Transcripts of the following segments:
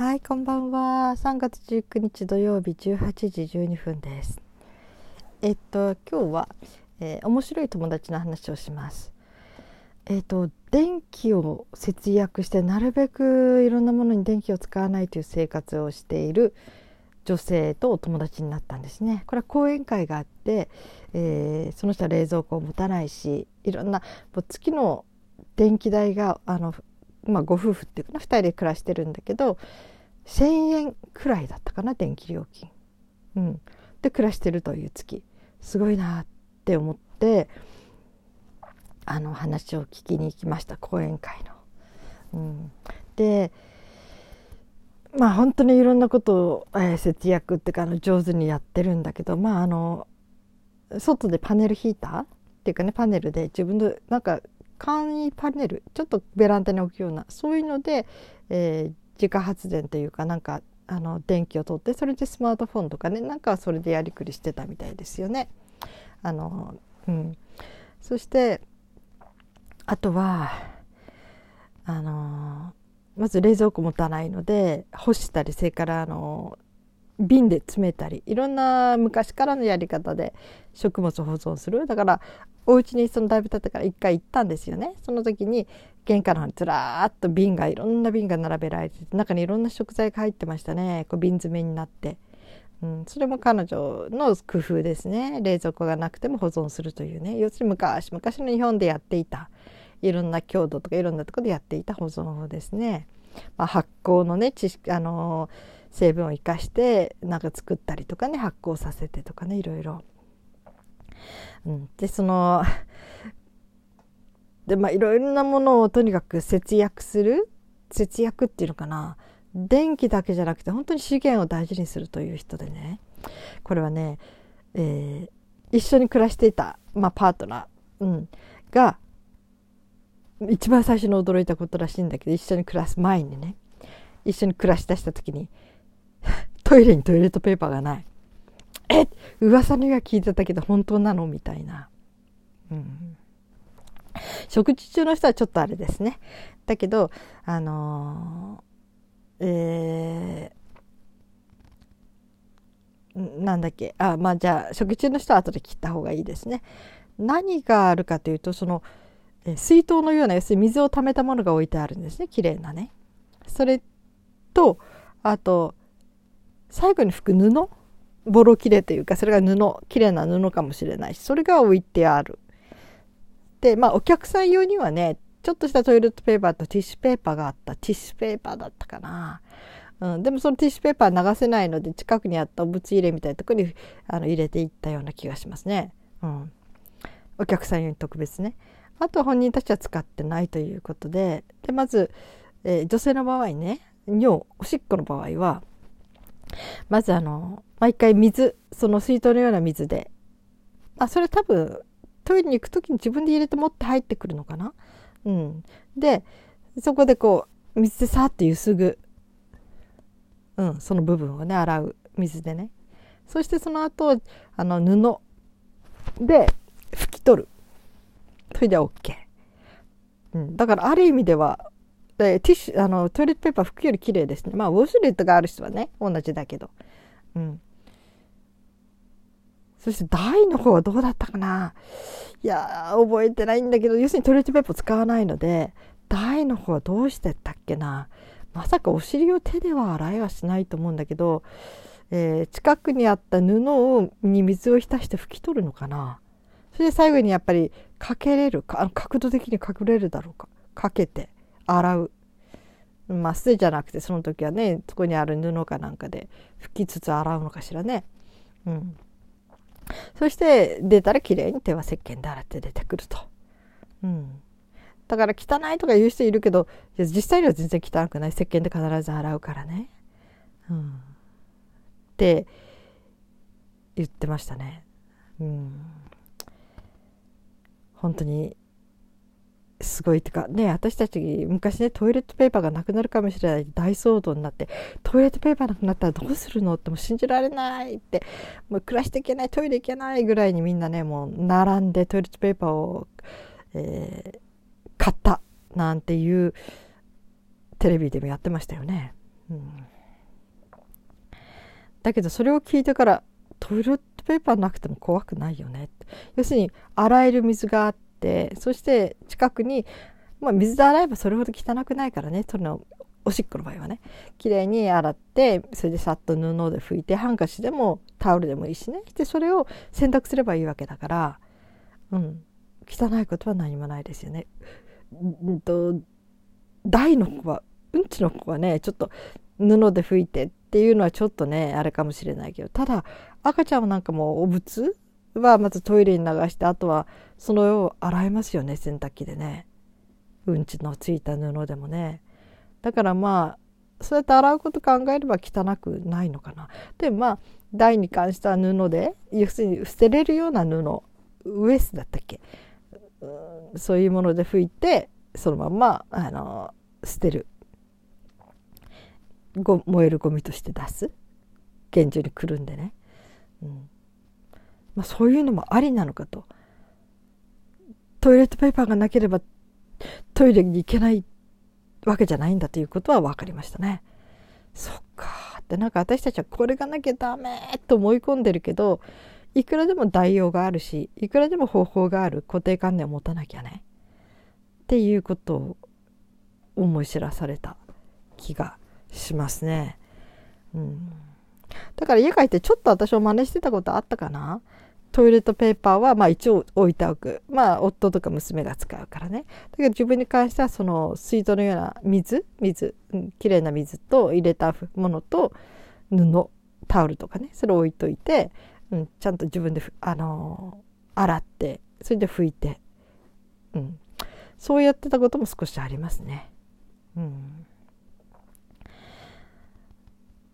はい、こんばんは。3月19日土曜日18時12分です。えっと今日は、えー面白い友達の話をします。えっと電気を節約してなるべくいろんなものに電気を使わないという生活をしている女性とお友達になったんですね。これは講演会があって、えーその人は冷蔵庫を持たないしいろんなもう月の電気代があのまあ、ご夫婦っていうかな2人で暮らしてるんだけど1,000円くらいだったかな電気料金。うん、で暮らしてるという月すごいなって思ってあの話を聞きに行きました講演会の。うん、でまあ本当にいろんなことを、えー節約っていうかあの上手にやってるんだけどまああの外でパネルヒーターっていうかねパネルで自分のなんか簡易パネルちょっとベランダに置くようなそういうので、えー自家発電というかなんかあの電気を取ってそれでスマートフォンとかねなんかそれでやりくりしてたみたいですよね。あのうん、そしてあとはあのまず冷蔵庫持たないので干したりそれからあの瓶で詰めたりいろんな昔からのやり方で食物を保存する。だからお家にそのだいぶ経ってから一回行ったんですよね。その時に玄関の方にずらーっと瓶がいろんな瓶が並べられてて中にいろんな食材が入ってましたね。こう瓶詰めになって、うん、それも彼女の工夫ですね。冷蔵庫がなくても保存するというね。要するに昔昔の日本でやっていたいろんな郷土とかいろんなところでやっていた保存法ですね、まあ、発酵のね知識あの成分を生かしてなんか作ったりとかね発酵させてとかねいろいろ。うん、でその でまあいろいろなものをとにかく節約する？節約っていうのかな？電気だけじゃなくて本当に資源を大事にするという人でね。これはね、えー一緒に暮らしていた、まあ、パートナー、うん、が一番最初に驚いたことらしいんだけど一緒に暮らす前にね一緒に暮らしだした時にトイレにトイレットペーパーがない。え噂には聞いてたけど本当なの？みたいな、うん、食事中の人はちょっとあれですね。だけどあのーえーなんだっけ？あまあじゃあ食事中の人は後で切った方がいいですね。何があるかというとそのえ水筒のような要するに水を溜めたものが置いてあるんですね。綺麗なね。それとあと最後に拭く布ボロ切れというかそれが布綺麗な布かもしれないしそれが置いてある。でまあお客さん用にはねちょっとしたトイレットペーパーとティッシュペーパーがあった。ティッシュペーパーだったかな、うん、でもそのティッシュペーパー流せないので近くにあったお物入れみたいなところにあの入れていったような気がしますね、うん、お客さん用に特別ね。あと本人たちは使ってないということででまず、えー女性の場合ね尿おしっこの場合はまずあの毎回水その水筒のような水で。あそれ多分トイレに行く時に自分で入れて持って入ってくるのかな、うん、でそこでこう水でさーっとゆすぐ、うん、その部分をね洗う水でね。そしてその後あの布で拭き取る。それで OK、うん、だからある意味ではでティッシュあのトイレットペーパー拭くより綺麗ですね。まあウォシュレットがある人はね同じだけど、うん、そして台の方はどうだったかな？いや覚えてないんだけど要するにトイレットペーパー使わないので台の方はどうしてったっけな？まさかお尻を手では洗いはしないと思うんだけど、えー近くにあった布をに水を浸して拭き取るのかな？それで最後にやっぱりかけれるか角度的に隠れるだろうか。かけて。洗う。まあ素手じゃなくてその時はねそこにある布かなんかで拭きつつ洗うのかしらね。うん。そして出たらきれいに手は石鹸で洗って出てくると。うん。だから汚いとか言う人いるけどいや実際には全然汚くない。石鹸で必ず洗うからね。うん。って言ってましたね。うん。本当にすごい。ってかね私たち昔ねトイレットペーパーがなくなるかもしれない大騒動になってトイレットペーパーなくなったらどうするの？ってもう信じられないってもう暮らしていけないトイレ行けないぐらいにみんなねもう並んでトイレットペーパーを、えー買ったなんていうテレビでもやってましたよね。うん、だけどそれを聞いてからトイレットペーパーなくても怖くないよね。要するに洗える水があってそして近くに、まあ、水で洗えばそれほど汚くないからねそのおしっこの場合はね。綺麗に洗ってそれでさっと布で拭いてハンカチでもタオルでもいいしね。でそれを洗濯すればいいわけだからうん。汚いことは何もないですよね。うんと大の子はうんちの子はねちょっと布で拭いてっていうのはちょっとねあれかもしれないけど。ただ赤ちゃんなんかもお仏はまずトイレに流してあとはそのを洗えますよね洗濯機でね。うんちのついた布でもね。だからまあそうやって洗うこと考えれば汚くないのかな。でまあ台に関しては布で要するに捨てれるような布ウエスだったっけ？そういうもので拭いてそのままあの捨てる。ご燃えるゴミとして出す。厳重にくるんでね、うん。まあ、そういうのもありなのかと。トイレットペーパーがなければトイレに行けないわけじゃないんだということは分かりましたね。そっか。ってなんか私たちはこれがなきゃダメと思い込んでるけどいくらでも代用があるしいくらでも方法がある固定観念を持たなきゃね。っていうことを思い知らされた気がしますね。うん、だから家帰ってちょっと私も真似してたことあったかな？トイレットペーパーはまあ一応置いておく。まあ夫とか娘が使うからね。だけど自分に関してはその水筒のような水水、うん、きれいな水と入れたものと布タオルとかね。それを置いといて、うん、ちゃんと自分であのー、洗ってそれで拭いて、うん、そうやってたことも少しありますね。うん。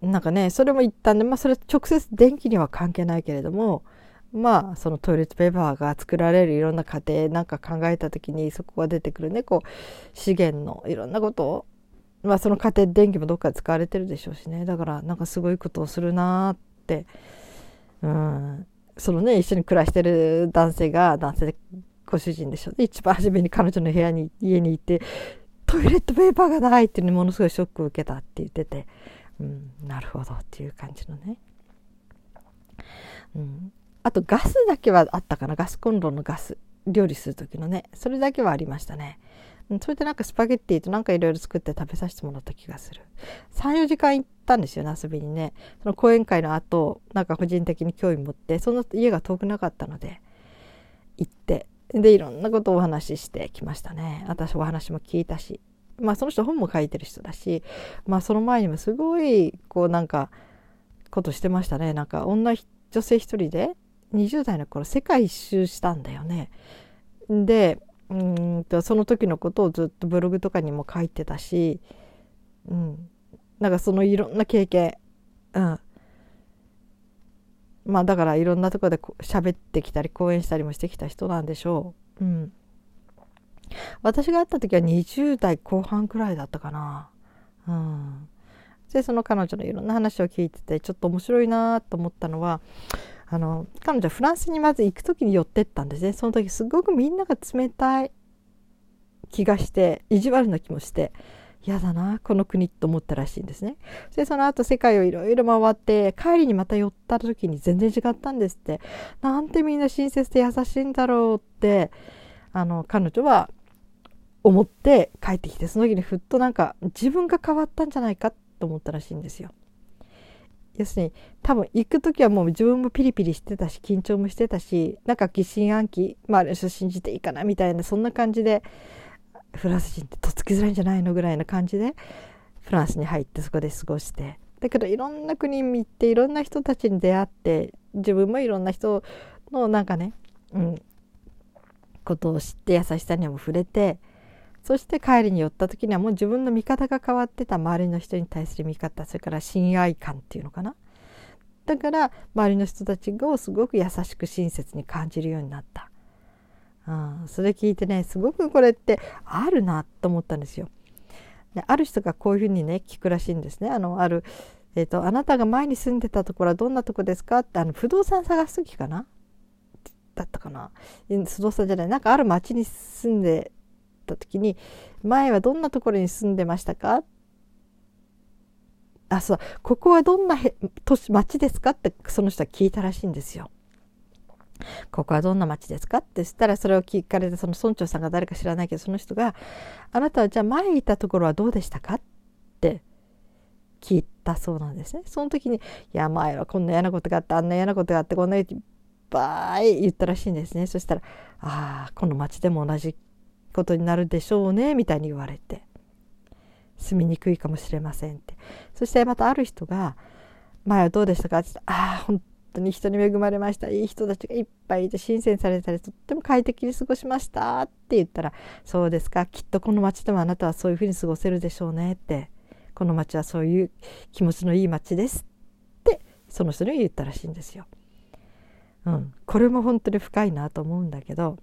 なんかねそれも一旦でまあそれ直接電気には関係ないけれどもまあそのトイレットペーパーが作られるいろんな過程なんか考えた時にそこが出てくるね。こう資源のいろんなことを。まあその過程電気もどっかで使われてるでしょうしね。だからなんかすごいことをするなって。うん。そのね一緒に暮らしてる男性が男性でご主人でしょ一番初めに彼女の部屋に家に行ってトイレットペーパーがないっていうのにものすごいショックを受けたって言ってて、うん、なるほどっていう感じのね。うん。あとガスだけはあったかな。ガスコンロのガス料理する時のね。それだけはありましたね。それでなんかスパゲッティとなんかいろいろ作って食べさせてもらった気がする。34時間行ったんですよね遊びにね。その講演会の後なんか個人的に興味持ってその家が遠くなかったので行って。でいろんなことをお話ししてきましたね。私お話も聞いたし。まあその人本も書いてる人だしまあその前にもすごいこうなんかことしてましたね。なんか女女性一人で20代の頃世界一周したんだよね。でうんとその時のことをずっとブログとかにも書いてたし、うん、なんかそのいろんな経験、うん、まあだからいろんなとこで喋ってきたり講演したりもしてきた人なんでしょう。うん、私が会った時は20代後半くらいだったかな。うん、でその彼女のいろんな話を聞いててちょっと面白いなと思ったのはあの彼女はフランスにまず行く時に寄ってったんですね。その時すごくみんなが冷たい気がして意地悪な気もして嫌だなこの国と思ったらしいんですね。でその後世界をいろいろ回って帰りにまた寄った時に全然違ったんですって。なんてみんな親切で優しいんだろうってあの彼女は思って帰ってきてその時にふっとなんか自分が変わったんじゃないかと思ったらしいんですよ。要するに多分行く時はもう自分もピリピリしてたし緊張もしてたしなんか疑心暗鬼まあ信じていいかなみたいなそんな感じでフランス人ってとっつきづらいんじゃないのぐらいな感じでフランスに入ってそこで過ごして。だけどいろんな国に行っていろんな人たちに出会って自分もいろんな人のなんかね、うん、ことを知って優しさにも触れてそして帰りに寄った時にはもう自分の見方が変わってた周りの人に対する見方それから親愛感っていうのかな？だから周りの人たちをすごく優しく親切に感じるようになった、うん、それ聞いてねすごくこれってあるなと思ったんですよ。である人がこういうふうにね聞くらしいんですね。あのあるえーと、あなたが前に住んでたところはどんなとこですか？ってあの不動産探す時かな？だったかな？不動産じゃない。なんかある町に住んでった時に前はどんなところに住んでましたかあそうここはどんな都市町ですか？ってその人は聞いたらしいんですよ。ここはどんな町ですか？ってしたらそれを聞かれてその村長さんが誰か知らないけどその人が「あなたはじゃあ前いたところはどうでしたか?」って聞いたそうなんですね。その時に「いや前はこんな嫌なことがあってあんな嫌なことがあってこんないっぱい言ったらしいんですね。そしたら「ああこの町でも同じことになるでしょうね」みたいに言われて。住みにくいかもしれませんって。そしてまたある人が「前はどうでしたか?」って言った「ああ本当に人に恵まれました。いい人たちがいっぱいいて親切されたりとっても快適に過ごしました」って言ったら「そうですか。きっとこの町でもあなたはそういうふうに過ごせるでしょうね」って「この町はそういう気持ちのいい町です」ってその人に言ったらしいんですよ。うん、これも本当に深いなと思うんだけど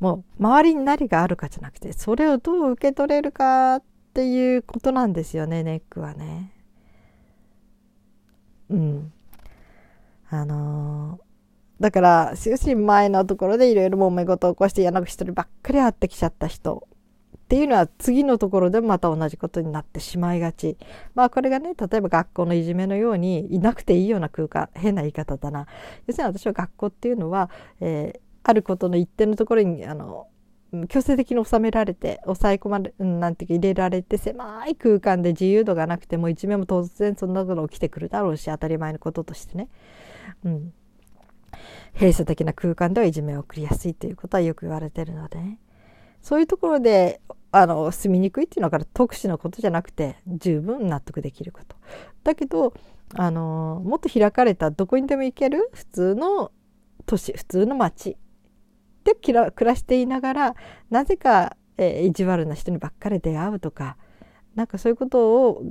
もう周りに何があるかじゃなくてそれをどう受け取れるかっていうことなんですよねネックはね。うん。あのー、だから要するに前のところでいろいろ揉め事を起こして嫌な人ばっかり会ってきちゃった人っていうのは次のところでまた同じことになってしまいがち。まあこれがね例えば学校のいじめのようにいなくていいような空間変な言い方だな。要するに私は学校っていうのは、えー、あることの一定のところにあの強制的に収められて抑え込まれなんていうか入れられて狭い空間で自由度がなくてもいじめも当然そんなこと起きてくるだろうし当たり前のこととしてね、うん、閉鎖的な空間ではいじめを送りやすいということはよく言われてるので、ね、そういうところであの住みにくいっていうのは特殊なことじゃなくて十分納得できること。だけどあのもっと開かれたどこにでも行ける普通の都市普通の町で暮らしていながらなぜか、えー、意地悪な人にばっかり出会うとかなんかそういうことを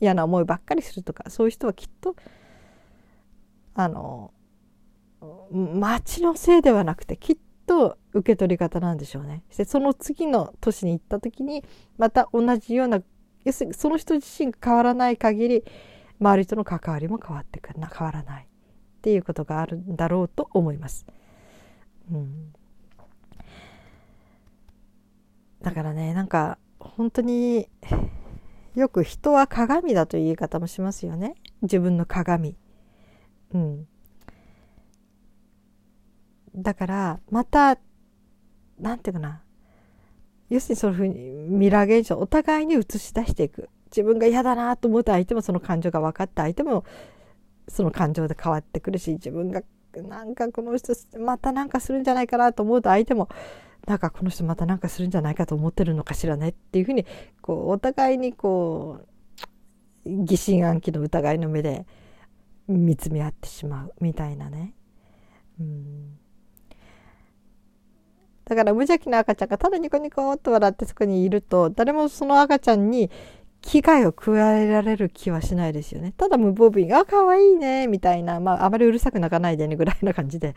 嫌な思いばっかりするとかそういう人はきっとあの町のせいではなくてきっと受け取り方なんでしょうね。でその次の年に行った時にまた同じような要するにその人自身が変わらない限り周りとの関わりも変わってくるな変わらないっていうことがあるんだろうと思います。うんだからねなんか本当に よく人は鏡だという言い方もしますよね。自分の鏡。うん、だからまたなんていうかな。要するにそういうふうにミラー現象お互いに映し出していく。自分が嫌だなと思った相手もその感情が分かった。相手もその感情で変わってくるし自分がなんかこの人またなんかするんじゃないかなと思うと相手もなんかこの人また何かするんじゃないかと思ってるのかしらねっていうふうにこうお互いにこう疑心暗鬼の疑いの目で見つめ合ってしまうみたいなね。うんだから無邪気な赤ちゃんがただニコニコっと笑ってそこにいると誰もその赤ちゃんに危害を加えられる気はしないですよね。ただ無防備に、あ、可愛いね、みたいな、まあ、あまりうるさく泣かないでね、ぐらいな感じで。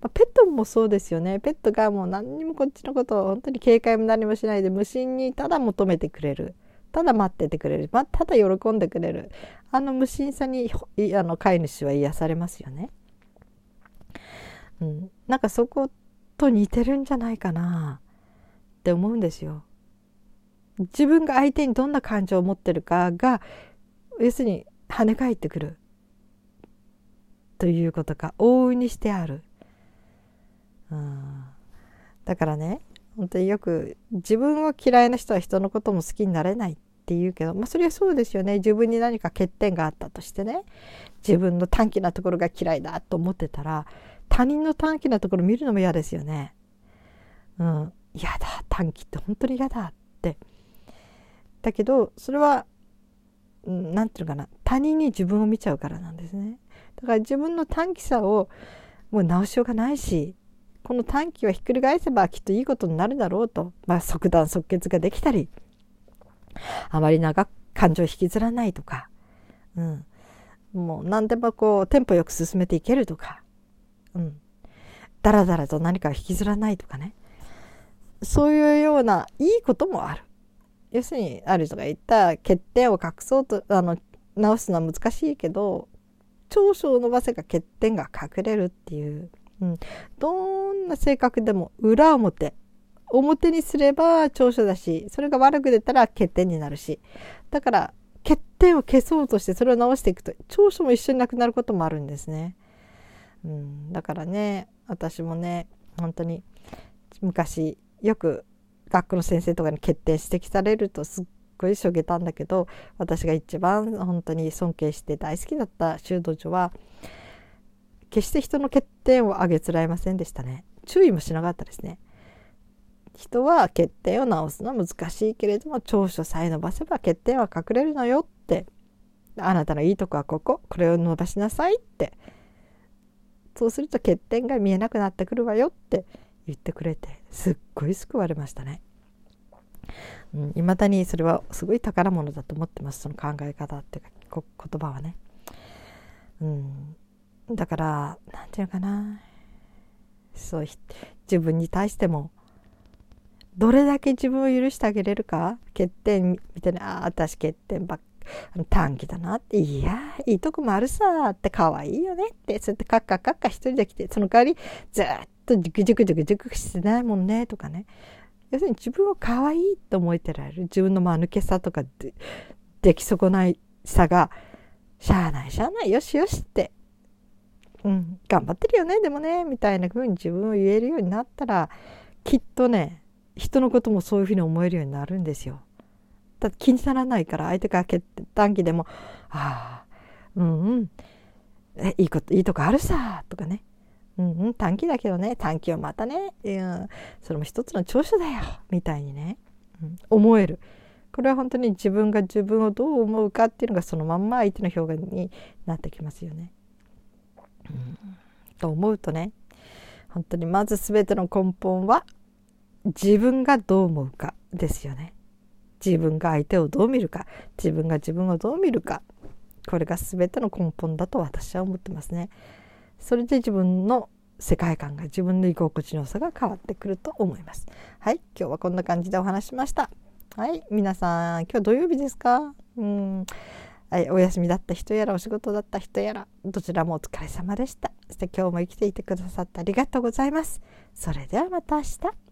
まあ、ペットもそうですよね。ペットがもう何にもこっちのことを本当に警戒も何もしないで、無心にただ求めてくれる。ただ待っててくれる。まあ、ただ喜んでくれる。あの無心さに、あの飼い主は癒されますよね。うん。なんかそこと似てるんじゃないかなって思うんですよ。自分が相手にどんな感情を持ってるかが要するに跳ね返ってくるということか往々にしてある。うん。だからね本当によく自分を嫌いな人は人のことも好きになれないって言うけど、まあ、それはそうですよね。自分に何か欠点があったとしてね自分の短気なところが嫌いだと思ってたら他人の短気なところ見るのも嫌ですよね。うん、嫌だ。短気って本当に嫌だって。だけどそれは何て言うのかな。他人に自分を見ちゃうからなんですね。だから自分の短気さをもう直しようがないしこの短気をひっくり返せばきっといいことになるだろうと、まあ、即断即決ができたりあまり長く感情を引きずらないとか、うん、もう何でもこうテンポよく進めていけるとか、うん、だらだらと何かを引きずらないとかね。そういうようないいこともある。要するにある人が言った欠点を隠そうとあの直すのは難しいけど長所を伸ばせば欠点が隠れるっていう、うん、どんな性格でも裏表表にすれば長所だしそれが悪く出たら欠点になるし。だから欠点を消そうとしてそれを直していくと長所も一緒になくなることもあるんですね。うん、だからね私もね本当に昔よく学校の先生とかに欠点指摘されるとすっごいしょげたんだけど私が一番本当に尊敬して大好きだった修道女は決して人の欠点をあげつらいませんでしたね。注意もしなかったですね。人は欠点を直すのは難しいけれども長所さえ伸ばせば欠点は隠れるのよって。あなたのいいとこはこここれを伸ばしなさいって。そうすると欠点が見えなくなってくるわよって。言ってくれてすっごい救われましたね。い、ま、だにそれはすごい宝物だと思ってます。その考え方っていうか言葉はね。うん、だから何て言うかな。そう自分に対してもどれだけ自分を許してあげれるか欠点みたいなああ私欠点ばっか短期だなっていやいいとこもあるさって可愛いよねってそうやってカッカカッカ一人で来てその代わりずっとジュクジュクジュクジュクしてないもんねとかね。要するに自分を可愛いと思えてられる。自分の間抜けさとかで出来損ないさがしゃあないしゃあないよしよしってうん。頑張ってるよねでもねみたいな風に自分を言えるようになったらきっとね人のこともそういうふうに思えるようになるんですよ。だ気にならないから相手が短期でも「ああうんうん。えいいこといいとこあるさ」とかね。うんうん、短期だけどね短期はまたね、うん、それも一つの長所だよみたいにね、うん、思える。これは本当に自分が自分をどう思うかっていうのがそのまんま相手の表現になってきますよね。と思うとね本当にまず全ての根本は自分がどう思うかですよね。自分が相手をどう見るか自分が自分をどう見るかこれが全ての根本だと私は思ってますね。それで自分の世界観が自分の居心地の良さが変わってくると思います。はい、今日はこんな感じでお話しました。はい、皆さん今日土曜日ですか？うん。はい、お休みだった人やらお仕事だった人やらどちらもお疲れ様でした。そして今日も生きていてくださってありがとうございます。それではまた明日。